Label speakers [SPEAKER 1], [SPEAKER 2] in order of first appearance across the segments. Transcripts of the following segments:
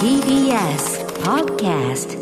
[SPEAKER 1] TBS Podcast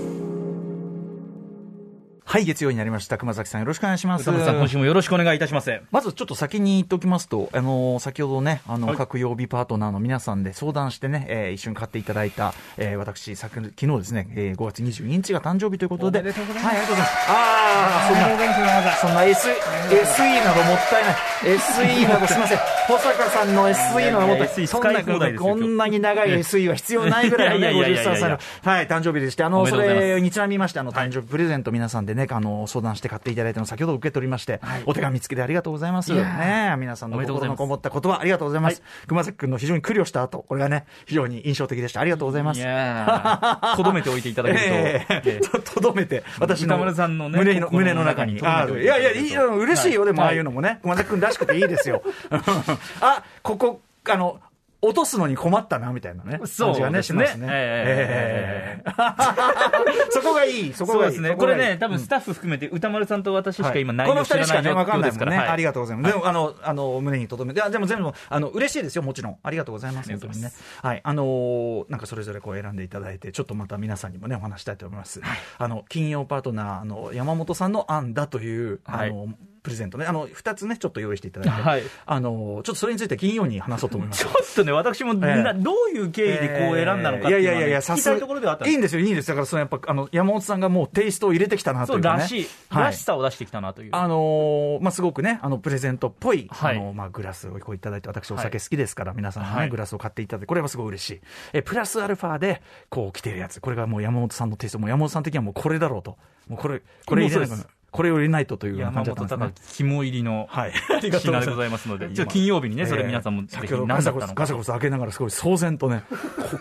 [SPEAKER 2] はい、月曜になりました。熊崎さんよろしくお願いします。
[SPEAKER 3] 今週もよろしくお願いいたします。
[SPEAKER 2] まずちょっと先に言っておきますと、あのー先ほどね、あの、
[SPEAKER 3] はい
[SPEAKER 2] 各曜日パートナーの皆さんで相談してね、えー一緒に買っていただいた、えー私、昨昨日ですね、えー5月22日が誕生日ということで、
[SPEAKER 3] おめでとうございます
[SPEAKER 2] はい、ありがとうございます。ああ、そんな、そんな S、SE などもったいない。SE などすみません。保坂さんの SE などもったいない。
[SPEAKER 3] SE
[SPEAKER 2] そんなこんなに長い SE は必要ないぐらいのね、
[SPEAKER 3] いやいやいやいや
[SPEAKER 2] 53歳の、はい、誕生日でして、あの、それにちなみまして、あの、誕生日プレゼント皆さんでね、あの、相談して買っていただいたのを先ほど受け取りまして、お手紙付きでありがとうございます。ね皆さんの心のこもった言葉ありがとうございます。熊崎君の非常に苦慮した後、これがね、非常に印象的でした。ありがとうございます。
[SPEAKER 3] とどめておいていただけると。
[SPEAKER 2] と とどめて、私の
[SPEAKER 3] 歌丸さんのね
[SPEAKER 2] 胸の胸の中に。
[SPEAKER 3] い
[SPEAKER 2] やいや、いいよ嬉しいよ、でも、
[SPEAKER 3] はい
[SPEAKER 2] ああいうのもね。熊崎君らしくていいですよ。あ、ここ、あの、落とすのに困ったな、みたいなね。
[SPEAKER 3] そう
[SPEAKER 2] 感じがね、
[SPEAKER 3] ですね
[SPEAKER 2] しますね。
[SPEAKER 3] ええ
[SPEAKER 2] ええ そこがいい、そこがいい。
[SPEAKER 3] そうですね。
[SPEAKER 2] そこ
[SPEAKER 3] れね、多分スタッフ含めて歌丸さんと私しか今内
[SPEAKER 2] この
[SPEAKER 3] 容知らない状
[SPEAKER 2] 二人しかね、わかん
[SPEAKER 3] 況
[SPEAKER 2] ない。
[SPEAKER 3] ですから。
[SPEAKER 2] あり
[SPEAKER 3] が
[SPEAKER 2] がとうございます。でも、あの、あの、胸に留めて、いやでも全部、あの、嬉しいですよ、もちろん。ありがとうございます。本当にね。はい。あのーなんかそれぞれこう選んでいただいて、ちょっとまた皆さんにもね、お話したいと思います。あの、金曜パートナー、あの、山本さんの案だという、あの、プレゼントね、あの、二つね、ちょっと用意していただいて、
[SPEAKER 3] はい
[SPEAKER 2] あの、ちょっとそれについて金曜に話そうと思います
[SPEAKER 3] ちょ。っとね、私もな、
[SPEAKER 2] ええ
[SPEAKER 3] どういう経緯でこう選んだのかっていうのはね、
[SPEAKER 2] いやいやいやいや、
[SPEAKER 3] 聞きたい
[SPEAKER 2] いいんですよ、いいんです。だから、そのやっぱ、あの、山本さんがもうテイストを入れてきたなと
[SPEAKER 3] そ、
[SPEAKER 2] いううかね。
[SPEAKER 3] らしい、
[SPEAKER 2] はい
[SPEAKER 3] らしさを出してきたなという。
[SPEAKER 2] あのーまあ、すごくね、あの、プレゼントっぽい、
[SPEAKER 3] はい
[SPEAKER 2] あのまあ、グラスをこういただいて、私お酒好きですから、皆さんがね、
[SPEAKER 3] はい
[SPEAKER 2] グラスを買っていただいて、これはすごい嬉しい。え、プラスアルファで、こう来てるやつ。これがもう山本さんのテイスト、もう山本さん的にはもうこれだろうと。もうこれ、これ入れないと
[SPEAKER 3] もうそうで
[SPEAKER 2] これを入れないとという感じだったん
[SPEAKER 3] 本
[SPEAKER 2] ですね。
[SPEAKER 3] 隆肝入りの
[SPEAKER 2] はい。
[SPEAKER 3] 品でございますので、ちょっと金曜日にね、それ皆さんもぜひ
[SPEAKER 2] 先ほど
[SPEAKER 3] 何だったのか
[SPEAKER 2] ガサゴソ開けながらすごい騒然とね、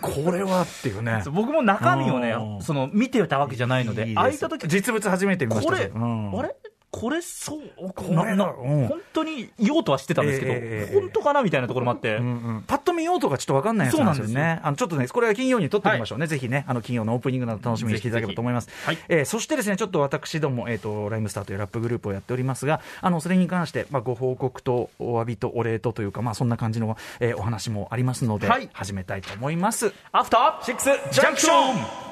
[SPEAKER 2] こ これはっていうね。
[SPEAKER 3] 僕も中身をね
[SPEAKER 2] う、ん
[SPEAKER 3] その見てたわけじゃないので、開いた時
[SPEAKER 2] 実物初めて見ました。
[SPEAKER 3] これ、
[SPEAKER 2] うん。
[SPEAKER 3] あれ？これ、そう、
[SPEAKER 2] これだ。
[SPEAKER 3] な本当に言おうとはしてたんですけど、本当かな？みたいなところもあって、
[SPEAKER 2] パッと見ようとかちょっとわかんないやつなんですよね。あの、ちょっとね、これは金曜に撮っておきましょうね。ぜひね、あの、金曜のオープニングなど楽しみにしていただければと思います。
[SPEAKER 3] ぜひぜひ
[SPEAKER 2] えーそしてですね、ちょっと私ども、えっ、と、ライムスターというラップグループをやっておりますが、あの、それに関して、まあ、ご報告とお詫びとお礼とというか、まあ、そんな感じの、えーお話もありますので、
[SPEAKER 3] はい
[SPEAKER 2] 始めたいと思います。
[SPEAKER 3] アフターシックスジャンクション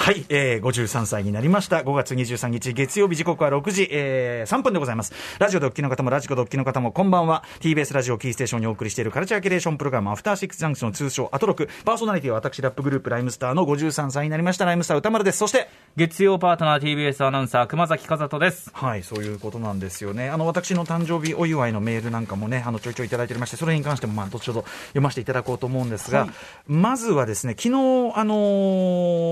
[SPEAKER 2] はい、えー、53歳になりました。5月23日月曜日時刻は6時、えー、3分でございます。ラジオでお聞きの方もラジコでお聞きの方もこんばんは。TBS ラジオキーステーションにお送りしているカルチャーキュレーションプログラムアフターシックスジャンクション通称アトロク。パーソナリティは私ラップグループライムスターの53歳になりましたライムスター歌丸です。そして、
[SPEAKER 3] 月曜パートナー TBS アナウンサー熊崎和人です。
[SPEAKER 2] はい、そういうことなんですよね。あの、私の誕生日お祝いのメールなんかもね、あの、ちょいちょいいただいておりまして、それに関しても、まあ、後ほど読ませていただこうと思うんですが、まずはですね、昨日、あの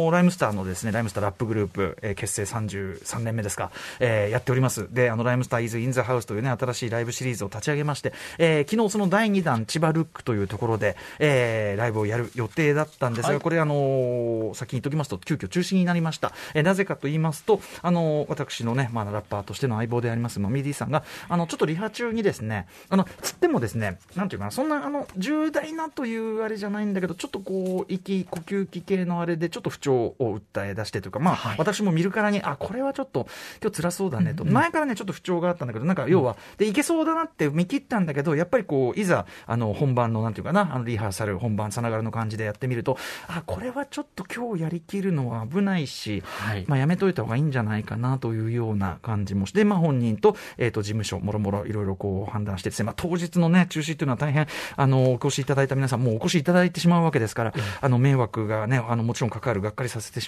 [SPEAKER 2] ー RHYMESTER のですね、 RHYMESTER ラップグループ、えー結成33年目ですか、えーやっております。で、あの、 RHYMESTER IS IN THE HOUSE というね、新しいライブシリーズを立ち上げまして、えー昨日その第2弾、千葉 LOOK というところで、えーライブをやる予定だったんですが、
[SPEAKER 3] はい
[SPEAKER 2] これ、あのー先に言っときますと、急遽中止になりました。えーなぜかと言いますと、あのー私のね、まあ、ラッパーとしての相棒であります、 Mummy-D さんが、あの、ちょっとリハ中にですね、あの、つってもですね、なんていうかな、そんな、あの、重大なというあれじゃないんだけど、ちょっとこう、息、呼吸器系のあれで、ちょっと不調を訴え出してというか、まあ、私も見るからに、あ、これはちょっと、今日辛そうだねと、前からね、ちょっと不調があったんだけど、なんか、要は、で、いけそうだなって見切ったんだけど、やっぱりこう、いざ、あの、本番の、なんていうかな、あの、リハーサル、本番さながらの感じでやってみると、あ、これはちょっと今日やりきるのは危ないし、
[SPEAKER 3] はい。
[SPEAKER 2] まあ、やめといた方がいいんじゃないかなというような感じもして、まあ、本人と,、えー、と事務所、もろもろいろいろこう判断してですね、まあ、当日の、ね、中止というのは大変あのお越しいただいた皆さん、もうお越しいただいてしまうわけですから、あの迷惑が、ね、あのもちろんかかる、がっかりさせてしまう、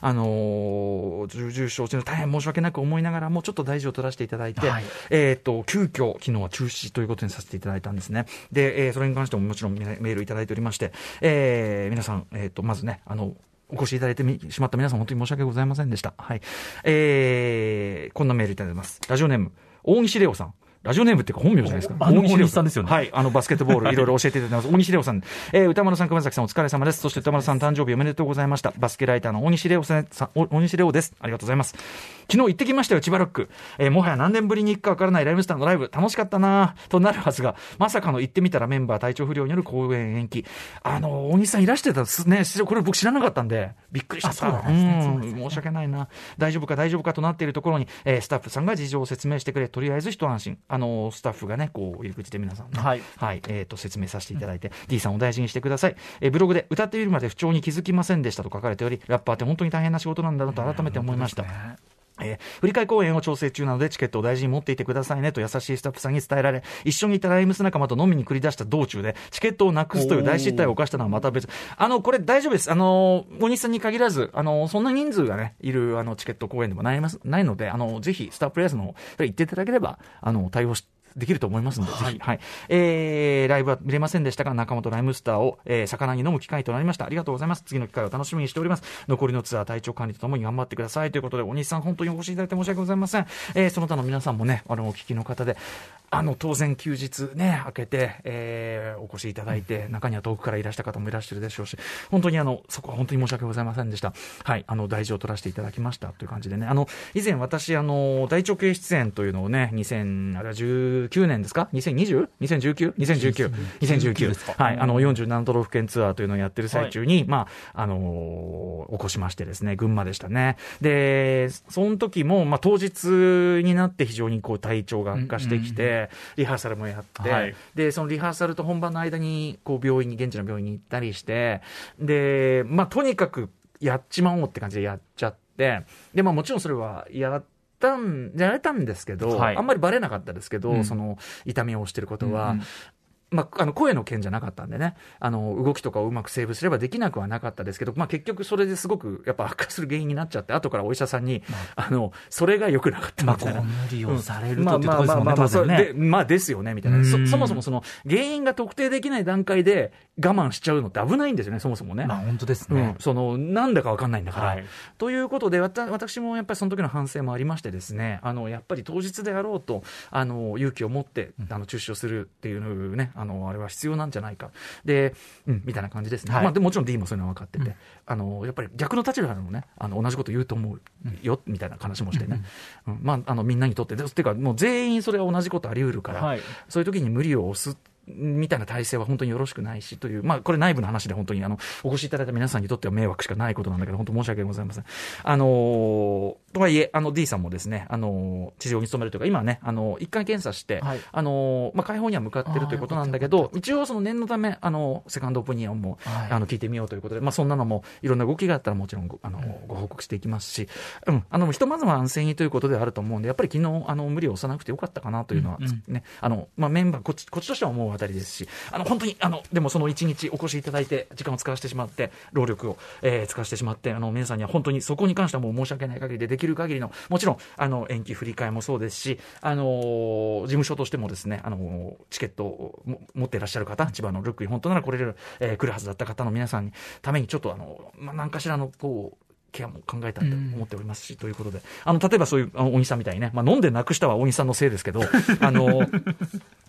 [SPEAKER 2] あの重々承知の大変申し訳なく思いながらも、ちょっと大事を取らせていただいて、
[SPEAKER 3] はい
[SPEAKER 2] えー、と急遽昨日は中止ということにさせていただいたんですね。で、えーそれに関してももちろんメメールいただいておりまして、えー皆さん、えー、とまずね、あのお越しいただいてみしまった皆さん、本当に申し訳ございませんでした。はい。えー、こんなメールいただいてます。ラジオネーム、大西レオさん。ラジオネームっていうか本名じゃないですか。
[SPEAKER 3] あの
[SPEAKER 2] レオ
[SPEAKER 3] 大西さんですよね
[SPEAKER 2] はい。あの、バスケットボール、いろいろ教えていただいてます。大西レオさん。えー、歌丸さん、熊崎さん、お疲れ様です。そして歌丸さん、誕生日おめでとうございました。バスケライターの大西レオさん、大西レオです。ありがとうございます。昨日行ってきましたよ、千葉ロック。えーもはや何年ぶりに行くかわからないライムスターのライブ、楽しかったなぁとなるはずが、まさかの行ってみたらメンバー体調不良による公演延期。あの、大西さんいらしてたんですね。これ僕知らなかったんで、びっくりした。
[SPEAKER 3] あそうなん
[SPEAKER 2] うん申し訳ないな。大丈夫か大丈夫かとなっているところに、えースタッフさんが事情を説明してくれ、とりあえず一安心。あのスタッフがね、こう入り口で皆さん、ね、
[SPEAKER 3] はい。
[SPEAKER 2] はいえー、と説明させていただいて、D さんお大事にしてください、えーブログで歌ってみるまで不調に気づきませんでしたと書かれており、ラッパーって本当に大変な仕事なんだなと改めて思いました。えー振り替え公演を調整中なのでチケットを大事に持っていてくださいねと優しいスタッフさんに伝えられ一緒にいたライムス仲間と飲みに繰り出した道中でチケットをなくすという大失態を犯したのはまた別。あのこれ大丈夫です。あの大西さんに限らずあのそんな人数がねいるあのチケット公演でもないますないのであのぜひスタープレイヤーズの方、行っていただければあの対応しできると思いますので、ぜひ、はい。えー、ライブは見れませんでしたが、中本ライムスターを、えー、魚に飲む機会となりました。ありがとうございます。次の機会を楽しみにしております。残りのツアー、体調管理とともに頑張ってください。ということで、お西さん、本当にお越しいただいて申し訳ございません。えー、その他の皆さんもね、あの、お聞きの方で、あの、当然休日ね、明けて、えー、お越しいただいて、中には遠くからいらした方もいらっしゃるでしょうし、本当にあの、そこは本当に申し訳ございませんでした。はい、あの、大事を取らせていただきましたという感じでね、あの、以前私、あの、大腸系出演というのをね、2019年ですか ?2020?2019?2019? 2019
[SPEAKER 3] ですか
[SPEAKER 2] はい、あの、47都道府県ツアーというのをやってる最中に、まあ、あの起こしましてですね、群馬でしたね。で、その時も、まあ、当日になって非常にこう、体調が悪化してきて、リハーサルもやって、
[SPEAKER 3] はい
[SPEAKER 2] で、そのリハーサルと本番の間に、こう、病院に、現地の病院に行ったりして、で、まあ、とにかくやっちまおうって感じでやっちゃって、で、まあ、もちろんそれはやったん、やれたんですけど、
[SPEAKER 3] はい。
[SPEAKER 2] あんまりバレなかったですけど、
[SPEAKER 3] うん。
[SPEAKER 2] その、痛みを押してることは、
[SPEAKER 3] うんうん。
[SPEAKER 2] まあ、あの声の件じゃなかったんでね、あの動きとかをうまくセーブすればできなくはなかったですけど、まあ、結局それですごくやっぱ悪化する原因になっちゃって、後からお医者さんに、あ。のそれが良くなかった
[SPEAKER 3] まあ、
[SPEAKER 2] みたいな。
[SPEAKER 3] こう無理をされる
[SPEAKER 2] まあ
[SPEAKER 3] とっていうんね、
[SPEAKER 2] まあまあまあそ
[SPEAKER 3] 当然ね。
[SPEAKER 2] れでまあですよねみたいな。
[SPEAKER 3] うん。
[SPEAKER 2] そそもそもその原因が特定できない段階で我慢しちゃうのって危ないんですよねそもそもね、
[SPEAKER 3] まあ、本当ですね。
[SPEAKER 2] うん。、そのなんだか分かんないんだから、
[SPEAKER 3] はい。
[SPEAKER 2] ということでわた私もやっぱりその時の反省もありましてですねあのやっぱり当日であろうとあの勇気を持ってあの中止をするっていうねあのあれは必要なんじゃないか。で、うん、みたいな感じですね、
[SPEAKER 3] はい。
[SPEAKER 2] まあ、でもちろん D もそういうのは分かってて、あのやっぱり逆の立場でもねあの同じこと言うと思うよ、みたいな話もしてね、うん。まあ、あのみんなにとって。でっていうかもう全員それは同じことあり得るから、
[SPEAKER 3] はい。
[SPEAKER 2] そういう時に無理を押すみたいな体制は本当によろしくないしという、まあ、これ内部の話で本当にあのお越しいただいた皆さんにとっては迷惑しかないことなんだけど、本当申し訳ございません。あのーとはいえ、あの D さんもですね、あのー治療に努めるというか、今ね、あの一回検査して、
[SPEAKER 3] はい。
[SPEAKER 2] あのーまあ、解放には向かってるということなんだけど、一応その念のため、あのセカンドオピニオンも、
[SPEAKER 3] はい。
[SPEAKER 2] あの聞いてみようということで、まあ、そんなのもいろんな動きがあったらもちろんごあの、ご報告していきますし、うん、あのひとまずは安静にということではあると思うんで、やっぱり昨日あの無理を押さなくてよかったかなというのは、
[SPEAKER 3] うんうん。
[SPEAKER 2] ね、あの、まあ、メンバー、こっち、こっちとしては思うあたりですし、あの、本当に、あの、でもその一日お越しいただいて、時間を使わせてしまって、労力を、えー使わせてしまって、あの、皆さんには本当にそこに関してはもう申し訳ない限りで、できる限りの、もちろん、あの、延期振り替えもそうですし、あのー事務所としてもですね、あのーチケットをも持っていらっしゃる方、千葉のルックに本当なら来れる、えー来るはずだった方の皆さんに、ためにちょっと、あの、まあ、何かしらの、こう、ケアも考えたいと思っておりますし、ということで、あの例えばそういうあの大西さんみたいにね、まあ、飲んでなくしたは大西さんのせいですけど、あの言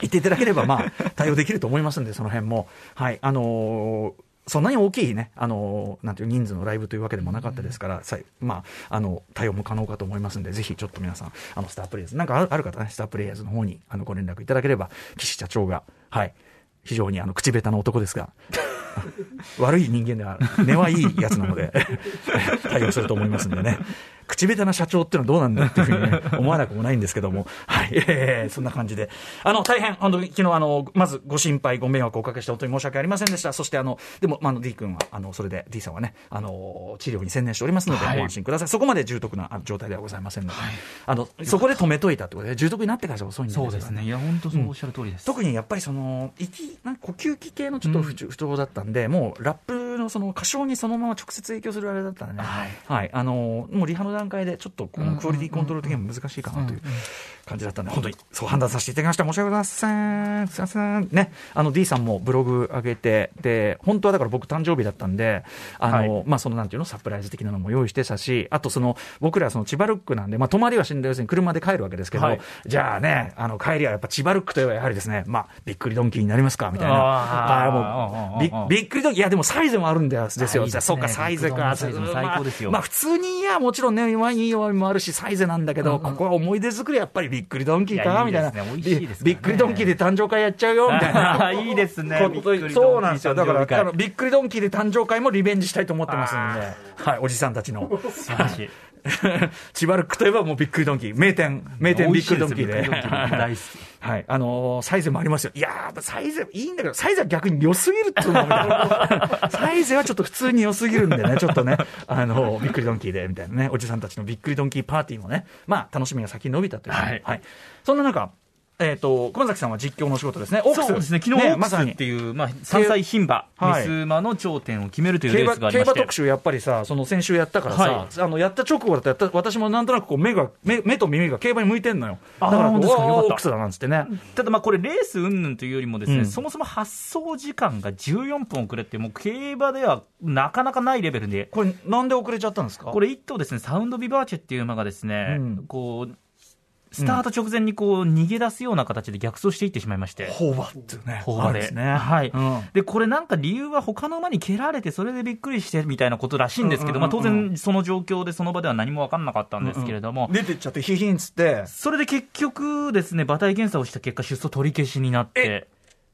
[SPEAKER 2] っていただければ、まあ、対応できると思いますんで、その辺も。はい。あのそんなに大きいね、あのなんていう人数のライブというわけでもなかったですから、うんまあ、あの対応も可能かと思いますんで、ぜひちょっと皆さん、あのスタープレイヤーズ、なんかある方ね、スタープレイヤーズの方にあのご連絡いただければ、岸社長が、はい、非常にあの口下手な男ですが。悪い人間では、根はいいやつなので、対応すると思いますんでね。口下手な社長っていうのはどうなんだっていうふうに、ね、思わなくもないんですけども、はい、えーそんな感じで、あの、大変、本当に昨日、あの、まずご心配、ご迷惑をおかけして本当に申し訳ありませんでした。そして、あの、でも、まあ、D 君は、あの、それで D さんはね、あの、治療に専念しておりますので、
[SPEAKER 3] はい。
[SPEAKER 2] ご安心ください。そこまで重篤なあ状態ではございませんので、あの、そこで止めといたってことで、重篤になってからじゃ遅いんですよ
[SPEAKER 3] そうですね。いや、本当そうおっしゃる通りです。
[SPEAKER 2] 特にやっぱりその息なんか呼吸器系のちょっと不調,、不調だったんで、もうラップのその歌唱にそのまま直接影響するあれだったんでね、
[SPEAKER 3] はい。
[SPEAKER 2] あのもうリハの段階でちょっとこのクオリティコントロール的にも難しいかなという感じだったんで、本当にそう判断させていただきました、申し訳ございません、すいません、ね、あの D さんもブログ上げて、で本当はだから僕、誕生日だったんで、あの
[SPEAKER 3] はい。
[SPEAKER 2] まあ、そのなんていうの、サプライズ的なのも用意してたし、あとその僕らその千葉ルックなんで、まあ、泊まりは死んだ要するに車で帰るわけですけど、
[SPEAKER 3] はい。
[SPEAKER 2] じゃあね、あの帰りはやっぱ千葉ルックといえばやはりですね、まあ、びっくりドンキーになりますかみたいな。
[SPEAKER 3] あー
[SPEAKER 2] はい、もうびっくりドンキー、いやでもサイズもあるんですですよ。じゃあそうか、サイズ
[SPEAKER 3] ビッグドン
[SPEAKER 2] か。
[SPEAKER 3] サイズも最高ですよ
[SPEAKER 2] まあ、まあ普通にいや、もちろんね、ワインいいワインもあるし、サイズなんだけど、ここは思い出作りやっぱりびっくりドンキーか、みたいな。びっくりドンキーで誕生会やっちゃうよ、みたいな。
[SPEAKER 3] いいですね。
[SPEAKER 2] そうなんですよ。だから、びっくりドンキーで誕生会もリベンジしたいと思ってますんで、はい、おじさんたちの。
[SPEAKER 3] 素晴らしい。
[SPEAKER 2] 千葉ルックといえばもうびっくりドンキー。名店、名店びっくりドンキーで。
[SPEAKER 3] 大好き
[SPEAKER 2] はい。あのーサイゼもありますよ。いやー、サイゼいいんだけど、サイゼは逆に良すぎるっていうの。サイゼはちょっと普通に良すぎるんでね、ちょっとね、あのーびっくりドンキーで、みたいなね、おじさんたちのびっくりドンキーパーティーもね、まあ、楽しみが先に伸びたという、
[SPEAKER 3] はい
[SPEAKER 2] そんな中、えっ、と、熊崎さんは実況のお仕事ですね。オークス。
[SPEAKER 3] そうですね、昨日、オークス
[SPEAKER 2] まさに
[SPEAKER 3] っていう、まあ、3歳牝馬、
[SPEAKER 2] はい
[SPEAKER 3] メス馬の頂点を決めるというレースがありまして
[SPEAKER 2] 競馬特。集やっぱりさ、その先週やったからさ、
[SPEAKER 3] は
[SPEAKER 2] あのやった直後だとやった私もなんとなくこう目が目目と耳が競馬に向いてんのよ。だからオークスだなんつってね。
[SPEAKER 3] ただまあこれ、レース云々というよりもですね、
[SPEAKER 2] うん
[SPEAKER 3] そもそも発送時間が14分遅れって、もう競馬ではなかなかないレベルで、
[SPEAKER 2] これなんで遅れちゃったんですか？
[SPEAKER 3] これ1頭ですね、サウンドビバーチェっていう馬がですね、
[SPEAKER 2] うん
[SPEAKER 3] こう、スタート直前にこう逃げ出すような形で逆走していってしまいまして。
[SPEAKER 2] ホーっていうね。
[SPEAKER 3] ホーで
[SPEAKER 2] ね。
[SPEAKER 3] はい。
[SPEAKER 2] うん。
[SPEAKER 3] で、これなんか理由は他の馬に蹴られて、それでびっくりしてみたいなことらしいんですけど、
[SPEAKER 2] うんうんうん。うん
[SPEAKER 3] まあ当然その状況でその場では何も分かんなかったんですけれども、
[SPEAKER 2] 出てっちゃってヒヒンっつって。
[SPEAKER 3] それで結局ですね、馬体検査をした結果、出走取り消しになって、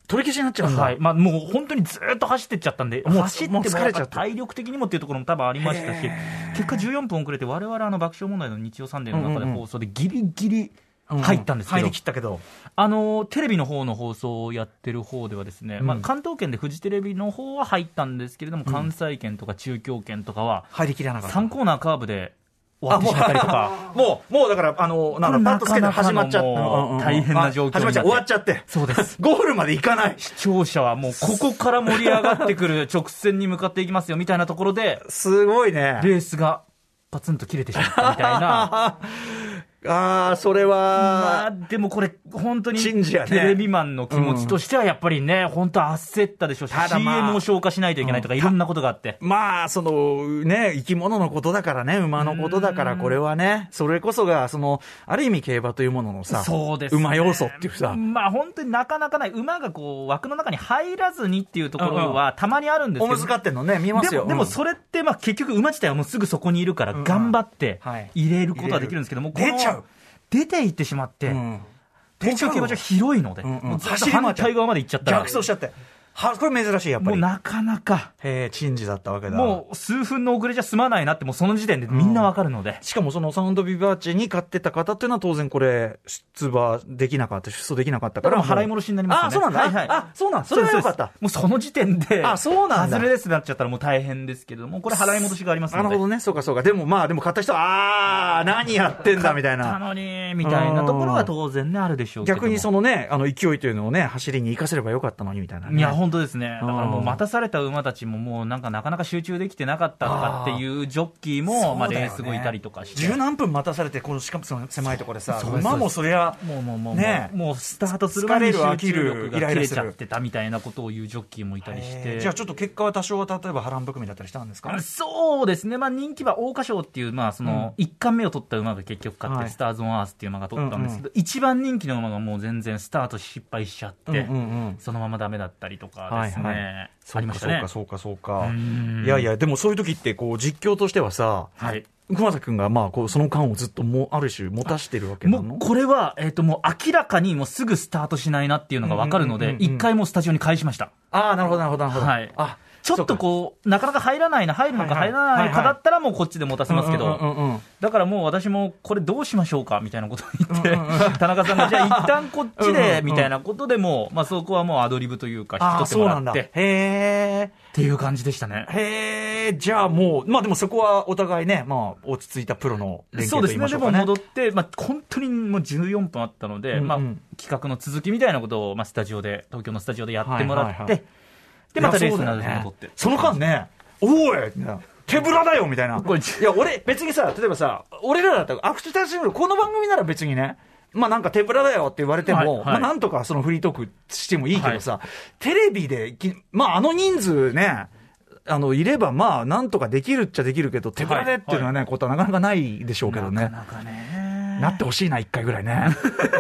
[SPEAKER 2] 取り消しになっちゃうんだ。
[SPEAKER 3] はい。まあもう本当にずーっと走ってっちゃったんで、
[SPEAKER 2] もう
[SPEAKER 3] 走っても
[SPEAKER 2] 疲れちゃった
[SPEAKER 3] 体力的にもっていうところも多分ありましたし、結果14分遅れて、我々あの爆笑問題の日曜サンデーの中で
[SPEAKER 2] うんうんうん
[SPEAKER 3] 放送でギリギリ入ったんですけど
[SPEAKER 2] 入り、切ったけど。
[SPEAKER 3] あのテレビの方の放送をやってる方ではですね、
[SPEAKER 2] うん
[SPEAKER 3] まあ、関東圏でフジテレビの方は入ったんですけれども、関西圏とか中京圏とかは、
[SPEAKER 2] 入り切らなかった。
[SPEAKER 3] 3コーナーカーブで終わってしまったりとか。
[SPEAKER 2] もう、もうだから、あの、なんかパッとつけて始まっちゃった。
[SPEAKER 3] 大変な状況
[SPEAKER 2] 始まっちゃう終わっちゃって。
[SPEAKER 3] そうです。
[SPEAKER 2] ゴールまで行かない。
[SPEAKER 3] 視聴者はもうここから盛り上がってくる直線に向かっていきますよみたいなところで、
[SPEAKER 2] すごいね。
[SPEAKER 3] レースがパツンと切れてしまったみたいな。
[SPEAKER 2] ああ、それ
[SPEAKER 3] ま
[SPEAKER 2] は、
[SPEAKER 3] あ、でもこれ、本当にテレビマンの気持ちとしては、やっぱりね、本当焦ったでしょうし、
[SPEAKER 2] ただまあ
[SPEAKER 3] CM を消化しないといけないとか、いろんなことがあって。
[SPEAKER 2] まあ、そのね、生き物のことだからね、馬のことだから、これはね、それこそが、その、ある意味競馬というもののさ、
[SPEAKER 3] そうです、ね。
[SPEAKER 2] 馬要素っていうさ、
[SPEAKER 3] まあ本当になかなかない。馬がこう、枠の中に入らずにっていうところはたまにあるんですけど。
[SPEAKER 2] おむずかってんのね、見ますよ。
[SPEAKER 3] でも、それって、まあ結局馬自体はもうすぐそこにいるから、頑張って
[SPEAKER 2] はい
[SPEAKER 3] 入れることはできるんですけども、
[SPEAKER 2] 出ちゃう。
[SPEAKER 3] 出ていってしまって、
[SPEAKER 2] うん。
[SPEAKER 3] 東京競馬場広いので、
[SPEAKER 2] うんうん。
[SPEAKER 3] もうずっと反対側まで行っちゃったら、
[SPEAKER 2] 逆走しちゃって。は、これ珍しい、やっぱり。
[SPEAKER 3] もうなかなか、
[SPEAKER 2] へえ、珍事だったわけだ。
[SPEAKER 3] もう数分の遅れじゃ済まないなって、もうその時点でみんなわかるので。
[SPEAKER 2] しかもそのサウンドビバーチェに買ってた方っていうのは当然これ、出馬できなかった、出走できなかったか、
[SPEAKER 3] ららもう払い戻しになりますよね。
[SPEAKER 2] あ、そうなんだ。
[SPEAKER 3] はいはい。
[SPEAKER 2] あ、そうなんそれはよかった。
[SPEAKER 3] もうその時点で、
[SPEAKER 2] あそうなんだ
[SPEAKER 3] 外れですってなっちゃったらもう大変ですけども、これ払い戻しがありますので。
[SPEAKER 2] なるほどね、そうかそうか。でもまあ、でも買った人は、あー、何やってんだみたいな。
[SPEAKER 3] たのに、みたいなところは当然ね、あるでしょうけども。
[SPEAKER 2] 逆にそのね、あの勢いというのをね、走りに生かせればよかったのにみたいな、ね。
[SPEAKER 3] いや、本当ですね。だからも
[SPEAKER 2] う
[SPEAKER 3] うん待たされた馬たちももうなんかなかなか集中できてなかったとかっていうジョッキーも、まあレース後いたりとかして。
[SPEAKER 2] 十何分待たされて、このしかもその狭いところでさ、馬もそりゃ、
[SPEAKER 3] もうもうもう、
[SPEAKER 2] ね
[SPEAKER 3] もうスタートする前に
[SPEAKER 2] 疲れる飽
[SPEAKER 3] 集中
[SPEAKER 2] きる
[SPEAKER 3] 力が切れちゃってたみたいなことを言うジョッキーもいたりして。
[SPEAKER 2] じゃあちょっと結果は多少は例えば波乱含みだったりしたんですか？
[SPEAKER 3] そうですね、まあ、人気は桜花賞っていう、まあ、その1冠目を取った馬が結局勝って、
[SPEAKER 2] はい。
[SPEAKER 3] スターズ・オン・アースっていう馬が取ったんですけど、一番人気の馬がもう全然スタート失敗しちゃって、
[SPEAKER 2] うんうんうん。
[SPEAKER 3] そのままダメだったりとかですね、
[SPEAKER 2] はいはい
[SPEAKER 3] ありましたね。
[SPEAKER 2] そうかそうかそうか。
[SPEAKER 3] ん
[SPEAKER 2] いやいや、でもそういう時って、こう、実況としてはさ、
[SPEAKER 3] はい
[SPEAKER 2] 熊崎君が、まあ、こう、その間をずっともう、ある種、持たしてるわけなの？
[SPEAKER 3] もうこれは、えっともう明らかにもうすぐスタートしないなっていうのが分かるので、一回もうスタジオに返しました。
[SPEAKER 2] ああ、なるほど、なるほど、なるほど。
[SPEAKER 3] はい
[SPEAKER 2] あ、
[SPEAKER 3] ちょっとこう、なかなか入らないな、入るのか入らないかだったら、もうこっちで持たせますけど、だからもう私もこれどうしましょうかみたいなことを言って、田中さんがじゃあ 一旦こっちでみたいなことでも、まあそこはもうアドリブというか、引き取って。もらって。
[SPEAKER 2] へ
[SPEAKER 3] っていう感じでしたね。
[SPEAKER 2] え。。へえ、じゃあもう、まあでもそこはお互いね、まあ、落ち着いたプロの連携と
[SPEAKER 3] そうですね、でも
[SPEAKER 2] 言いましょうかね。
[SPEAKER 3] 戻って、まあ、本当にもう14分あったので、
[SPEAKER 2] うんうん。
[SPEAKER 3] まあ、企画の続きみたいなことを、まあ、スタジオで、東京のスタジオでやってもらって、
[SPEAKER 2] はいはいはい
[SPEAKER 3] で、またレースになる
[SPEAKER 2] その間ね、おい手ぶらだよみたいな。
[SPEAKER 3] これ
[SPEAKER 2] いや、俺、別にさ、例えばさ、俺らだったら、アクティタシングル、この番組なら別にね、まあなんか手ぶらだよって言われても、
[SPEAKER 3] はいはい。
[SPEAKER 2] まあなんとかそのフリートークしてもいいけどさ、テレビでき、まああの人数ね、あの、いればまあなんとかできるっちゃできるけど、手ぶらでっていうのはね、ことはなかなかないでしょうけどね。
[SPEAKER 3] なかなかね。
[SPEAKER 2] なってほしいな、一回ぐらいね。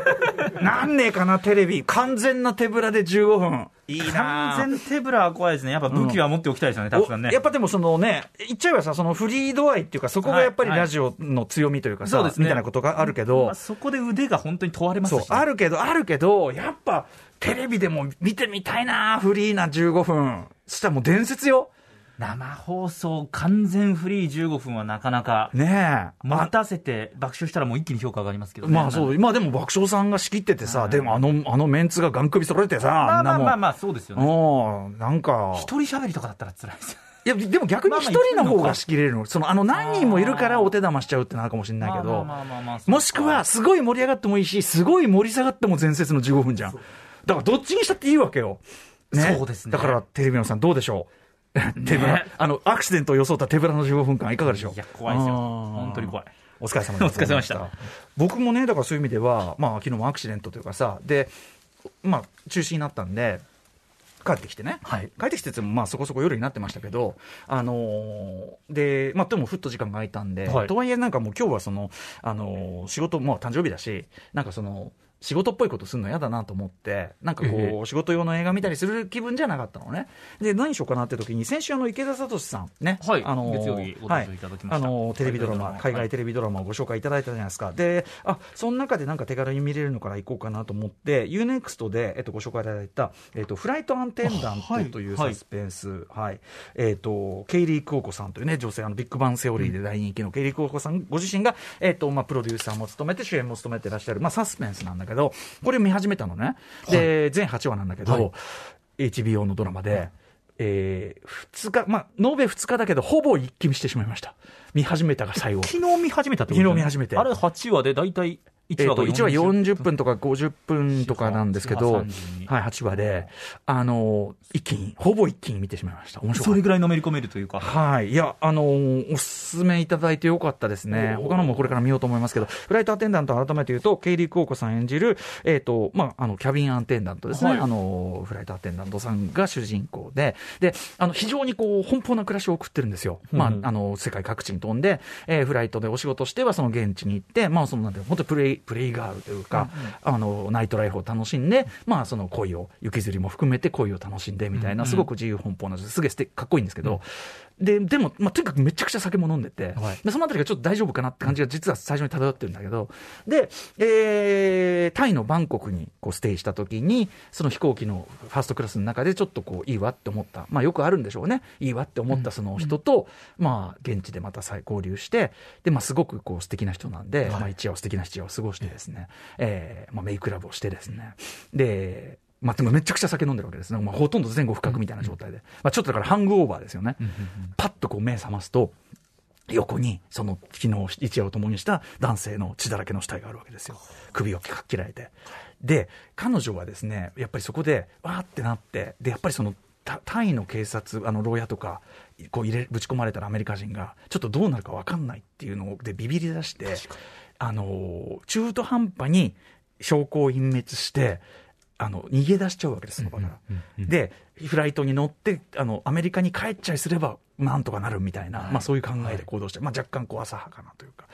[SPEAKER 2] なんねえかな、テレビ。完全な手ぶらで15分。いいな
[SPEAKER 3] 完全手ぶらは怖いですね。やっぱ武器は持っておきたいですよね、たくさんね
[SPEAKER 2] お。やっぱでもそのね、言っちゃえばさ、そのフリー度合いっていうか、そこがやっぱり
[SPEAKER 3] はい
[SPEAKER 2] ラジオの強みというかさ、
[SPEAKER 3] そうですね
[SPEAKER 2] みたいなことがあるけど、
[SPEAKER 3] まあそこで腕が本当に問われます
[SPEAKER 2] そう
[SPEAKER 3] し、、ね。
[SPEAKER 2] あるけど、あるけど、やっぱ、テレビでも見てみたいな、フリーな15分。そしたらもう伝説よ。
[SPEAKER 3] 生放送完全フリー15分はなかなか
[SPEAKER 2] ねえ。
[SPEAKER 3] 持たせて爆笑したらもう一気に評価上がりますけどね。
[SPEAKER 2] まあそう、まあでも爆笑さんが仕切っててさ、でもあの、あのメンツがガン首揃えてさ、
[SPEAKER 3] まあまあまあ
[SPEAKER 2] あ
[SPEAKER 3] まあそうですよね。
[SPEAKER 2] うん、なんか。
[SPEAKER 3] 一人喋りとかだったら辛いですよ。
[SPEAKER 2] いや、でも逆に一人の方が仕切れるの。その、あの、何人もいるからお手玉しちゃうってなるかもしれないけど、もしくは、すごい盛り上がってもいいし、すごい盛り下がっても前節の15分じゃん。だからどっちにしたっていいわけよ。
[SPEAKER 3] ね、そうですね。
[SPEAKER 2] だから、テレビのさんどうでしょう 手ぶら、あの、アクシデントを装った手ぶらの15分間いかがでしょう？
[SPEAKER 3] いや、怖いですよ。本当に怖い。
[SPEAKER 2] お疲れ様で
[SPEAKER 3] お疲れ様でした。
[SPEAKER 2] 僕もね、だからそういう意味では、まあ、昨日もアクシデントというかさ、で、まあ、中止になったんで、帰ってきてね、
[SPEAKER 3] はい、
[SPEAKER 2] 帰ってきてもまあそこそこ夜になってましたけど、あのー、で、まあ、でもふっと時間が空いたんで、はい、とはいえ、なんかもう今日はその、あのー、仕事、もう誕生日だし、なんかその、仕事っぽいことするの嫌だなと思って、なんかこう、仕事用の映画見たりする気分じゃなかったのね。で、何しようかなって時に、先週あの、池田聡さんね、
[SPEAKER 3] はい、
[SPEAKER 2] あの
[SPEAKER 3] 月曜日ご登場いただきました。
[SPEAKER 2] はい、あのテレビドラマ、海外テレビドラマをご紹介いただいたじゃないですか。で、あ、その中でなんか手軽に見れるのから行こうかなと思って、UNEXT で、えっと、ご紹介いただいた、えっと、フライトアンテンダントというサスペンス、はい、はい、えっと、ケイリー・クオコさんというね、女性、あの、ビッグバンセオリーで大人気のケイリー・クオコさんご自身が、えっと、まあ、プロデューサーも務めて、主演も務めてらっしゃる、まあ、サスペンスなんだけど、これ見始めたのね。で、はい、全8話なんだけど、はい、HBO のドラマで、はい、えー、2日、まあ、延べ2日だけど、ほぼ一気見してしまいました。見始めたが最後。
[SPEAKER 3] 昨日見始めたって
[SPEAKER 2] こと、ね、昨日見始めて。
[SPEAKER 3] あれ8話で大体1話が
[SPEAKER 2] 1話40分とか50分とかなんですけど、はい、8話で、あの、一気に、ほぼ一気に見てしまいました。面白い。
[SPEAKER 3] それぐらいのめり込めるというか。
[SPEAKER 2] はい。いや、あの、おすすめいただいてよかったですね。他のもこれから見ようと思いますけど、フライトアテンダント改めて言うと、ケイリー・クオコさん演じる、えっ、ー、と、まあ、あの、キャビンアテンダントですね。はい、あの、フライトアテンダントさんが主人公で、で、あの、非常にこう、奔放な暮らしを送ってるんですよ。うん、まあ、あの、世界各地に飛んで、えー、フライトでお仕事してはその現地に行って、まあ、その、なんていう本当プレイ、プレイガールというか、うんうん、あのナイトライフを楽しんで、まあ、その恋を、雪吊りも含めて恋を楽しんでみたいな、すごく自由奔放な、すげえかっこいいんですけど、うん、ででも、まあ、とにかくめちゃくちゃ酒も飲んでて、はい、でそのあたりがちょっと大丈夫かなって感じが実は最初に漂ってるんだけど、で、えー、タイのバンコクにこうステイした時に、その飛行機のファーストクラスの中でちょっとこういいわって思った、まあ、よくあるんでしょうね、いいわって思ったその人と、うん、まあ、現地でまた再交流して、で、まあ、すごくこう素敵な人なんで、はい、まあ、一夜を素敵な一夜を過ごしてですね、えーまあ、メイクラブをしてですね、で、まあ、でもめちゃくちゃ酒飲んでるわけですね。まあ、ほとんど前後不覚みたいな状態で。まあ、ちょっとだからハングオーバーですよね。パッとこう目覚ますと、横に、その、昨日一夜を共にした男性の血だらけの死体があるわけですよ。首をかっ切られて。で、彼女はですね、やっぱりそこで、わーってなって、で、やっぱりその、タイの警察、あの、牢屋とか、こう入れ、ぶち込まれたらアメリカ人が、ちょっとどうなるか分かんないっていうのでビビり出して、あの、中途半端に証拠を隠滅して、あの、逃げ出しちゃうわけです、その場から。で、フライトに乗って、あの、アメリカに帰っちゃいすれば、なんとかなるみたいな、はい、まあそういう考えで行動して、まあ若干こう浅はかなというか。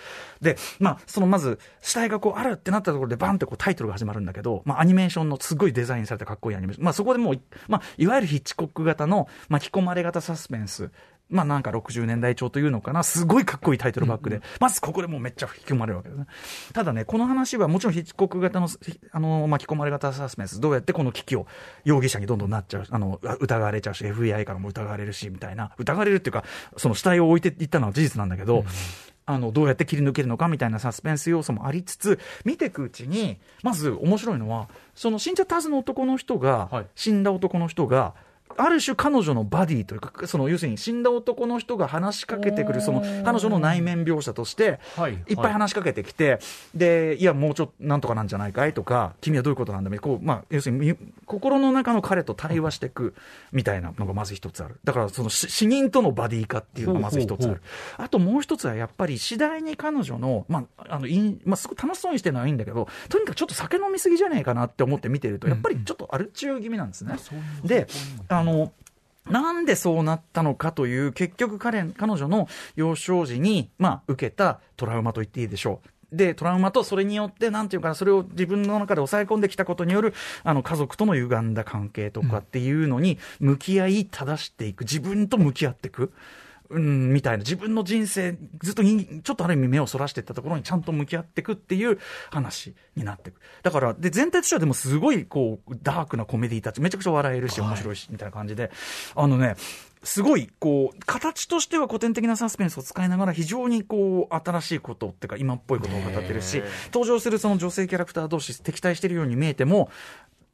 [SPEAKER 2] で、まあそのまず、死体がこうあるってなったところでバンってこうタイトルが始まるんだけど、まあアニメーションのすごいデザインされたかっこいいアニメーション。まあそこでもう、まあいわゆるヒッチコック型の巻き込まれ型サスペンス。まあなんか60年代調というのかな、すごいかっこいいタイトルバックで、まずここでもうめっちゃ引き込まれるわけですね。ただね、この話はもちろんヒッチコック型の、あの、巻き込まれ型サスペンス、どうやってこの危機を容疑者にどんどんなっちゃう、あの、疑われちゃうし、FBI からも疑われるし、みたいな、疑われるっていうか、その死体を置いていったのは事実なんだけど、うん。あの、どうやって切り抜けるのかみたいなサスペンス要素もありつつ、見ていくうちに、まず面白いのは、その死んじゃったはずの男の人が、はい、死んだ男の人が、ある種彼女のバディというか、その要するに死んだ男の人が話しかけてくる、その彼女の内面描写として、いっぱい話しかけてきて、で、いや、もうちょっとなんとかなんじゃないかいとか、君はどういうことなんだみこう、まあ、要するに、心の中の彼と対話していくみたいなのがまず一つある。だから、その死人とのバディ化っていうのがまず一つある。あともう一つはやっぱり次第に彼女の、まあ、あの、いんまあ、すごい楽しそうにしてるのはいいんだけど、とにかくちょっと酒飲みすぎじゃねえかなって思って見てると、やっぱりちょっとアル中気味なんですね。で、あの、なんでそうなったのかという、結局彼、彼女の幼少時に、まあ、受けたトラウマと言っていいでしょう。で、トラウマとそれによって、なんていうかな、それを自分の中で抑え込んできたことによる、あの、家族との歪んだ関係とかっていうのに、向き合い、正していく、自分と向き合っていく。うん、みたいな、自分の人生、ずっとに、ちょっとある意味目をそらしていったところにちゃんと向き合っていくっていう話になっていく。だから、で、全体としてはでもすごい、こう、ダークなコメディたち、めちゃくちゃ笑えるし、面白いし、みたいな感じで、あのね、すごい、こう、形としては古典的なサスペンスを使いながら、非常にこう、新しいことっていうか、今っぽいことを語ってるし、登場するその女性キャラクター同士、敵対してるように見えても、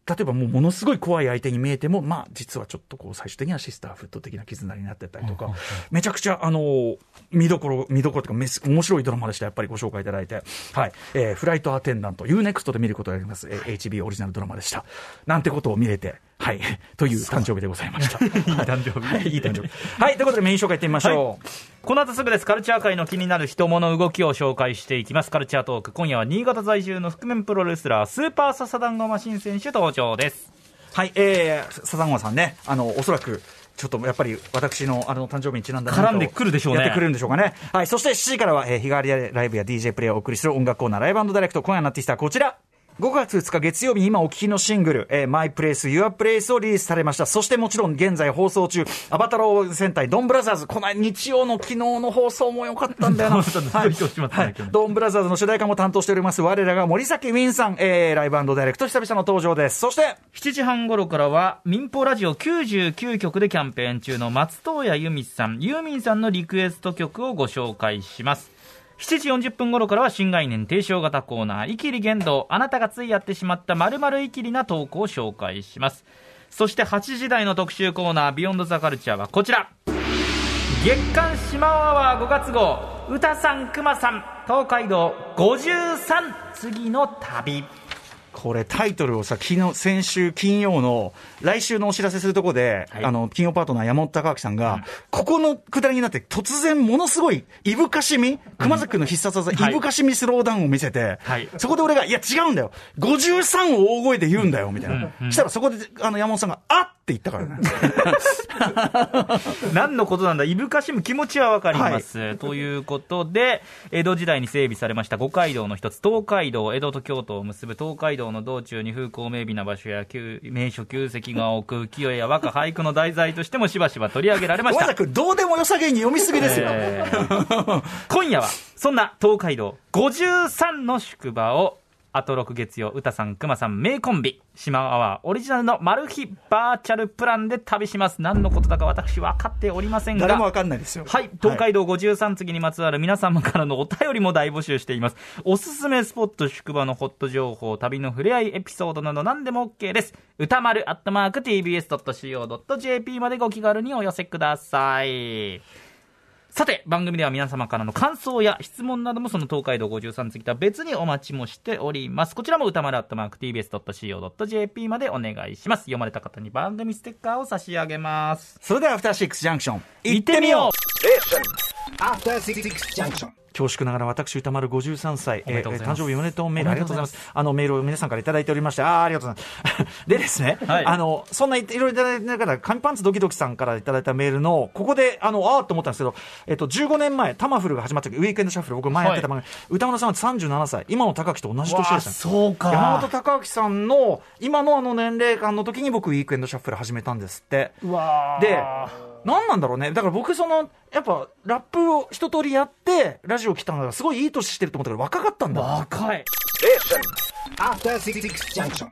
[SPEAKER 2] 例えばもうものすごい怖い相手に見えても、まあ実はちょっとこう最終的にはシスターフット的な絆になってたりとか、めちゃくちゃあの、見どころ、見どころというか面白いドラマでした。やっぱりご紹介いただいて。はい。えーフライトアテンダント、UNEXT で見ることができます。えー HB オリジナルドラマでした。なんてことを見れて、はい。という誕生日でございました。いい
[SPEAKER 3] 誕生日
[SPEAKER 2] はい、いい誕生日。はい。ということでメイン紹介いってみましょう。
[SPEAKER 3] この後すぐです。カルチャー界の気になる人物動きを紹介していきます。カルチャートーク。今夜は新潟在住の覆面プロレスラー、スーパーササダンゴマシン選手登場です。
[SPEAKER 2] はい、えー、笹川さんね、あの、おそらく、ちょっとやっぱり私のあの誕生日にちなんだ
[SPEAKER 3] 絡んでくるでしょうね
[SPEAKER 2] やってくるんでしょうかね。はい、そして7時からは、えー、日替わりライブや DJ プレイをお送りする音楽コーナーライブダイレクト。今夜のアーティストはこちら。5月2日月曜日に今お聞きのシングル、えー、マイプレイス、ユアプレイスをリリースされました。そしてもちろん現在放送中、アバタロー戦隊ドンブラザーズ、この日曜の昨日の放送も良かったんだよな。
[SPEAKER 3] ドンブラザーズ
[SPEAKER 2] はいはいドンブラザーズの主題歌も担当しております。我らが森崎ウィンさん、えー、ライブダイレクト久々の登場です。そして、
[SPEAKER 3] 7時半頃からは民放ラジオ99曲でキャンペーン中の松任谷由実さんユーミンさんのリクエスト曲をご紹介します7時40分頃からは新概念提唱型コーナー「イキリ言動あなたがついやってしまった〇〇イキリな投稿を紹介します。そして8時台の特集コーナー「ビヨンドザカルチャーはこちら。月刊シマワワー5月号。歌さんくまさん東海道53次の旅。
[SPEAKER 2] これタイトルをさ、昨日、先週金曜の、来週のお知らせするとこで、
[SPEAKER 3] はい。
[SPEAKER 2] あの、金曜パートナー山本隆明さんが、ここのくだりになって突然ものすごい、いぶかしみ、熊崎君の必殺技、
[SPEAKER 3] はい。
[SPEAKER 2] いぶかしみスローダウンを見せて、
[SPEAKER 3] はい。
[SPEAKER 2] そこで俺が、いや違うんだよ。53を大声で言うんだよ、みたいな。したらそこで、あの、山本さんが、あって言ったからね。
[SPEAKER 3] 何のことなんだ、いぶかしむ気持ちはわかります、ということで、江戸時代に整備されました五街道の一つ、東海道、江戸と京都を結ぶ東海道の道中に風光明媚な場所や旧名所、旧跡が多く、浮世絵や和歌、俳句の題材としてもしばしば取り上げられました。
[SPEAKER 2] 君、どうでもよさげに読みすぎですよ。
[SPEAKER 3] え ー今夜はそんな東海道53の宿場をあと6月曜歌さんくまさん名コンビ島アワーオリジナルのマル秘バーチャルプランで旅します何のことだか私分かっておりませんが
[SPEAKER 2] 誰もわかんないですよ。
[SPEAKER 3] はい、東海道53次にまつわる皆様からのお便りも大募集しています。おすすめスポット、宿場のホット情報、旅の触れ合いエピソードなど何でも OK です。歌丸アットマーク tbs.co.jp までご気軽にお寄せください。さて、番組では皆様からの感想や質問などもその東海道53次とは別にお待ちもしております。こちらも歌丸アットマーク tbs.co.jp までお願いします。読まれた方に番組ステッカーを差し上げます。
[SPEAKER 2] それでは、アフターシックスジャンクション、
[SPEAKER 3] 行ってみよう
[SPEAKER 1] ええ。アフターシックスジャンクション
[SPEAKER 2] 恐縮ながら私歌丸53歳、
[SPEAKER 3] おめでとうございます。
[SPEAKER 2] 誕生日おめでとうメールありが
[SPEAKER 3] とうございます。
[SPEAKER 2] あのメールを皆さんからいただいておりましてあーありがとうございます。でですね、
[SPEAKER 3] はい。
[SPEAKER 2] あのそんないろいろいただいてながら紙パンツドキドキさんからいただいたメールのここであのあーと思ったんですけど、えっと、15年前タマフルが始まった時ウィークエンドシャッフル僕前やってた番組、歌丸さんは37歳。今の高木と同じ年でしたね
[SPEAKER 3] そうか。
[SPEAKER 2] 山本隆明さんの今のあの年齢間の時に僕ウィークエンドシャッフル始めたんですって。
[SPEAKER 3] うわー。
[SPEAKER 2] で、何なんだろうね。だから僕、その、やっぱ、ラップを一通りやって、ラジオ来たのが、すごいいい年してると思ったから若かったんだ。
[SPEAKER 3] 若い
[SPEAKER 1] After Six Junction.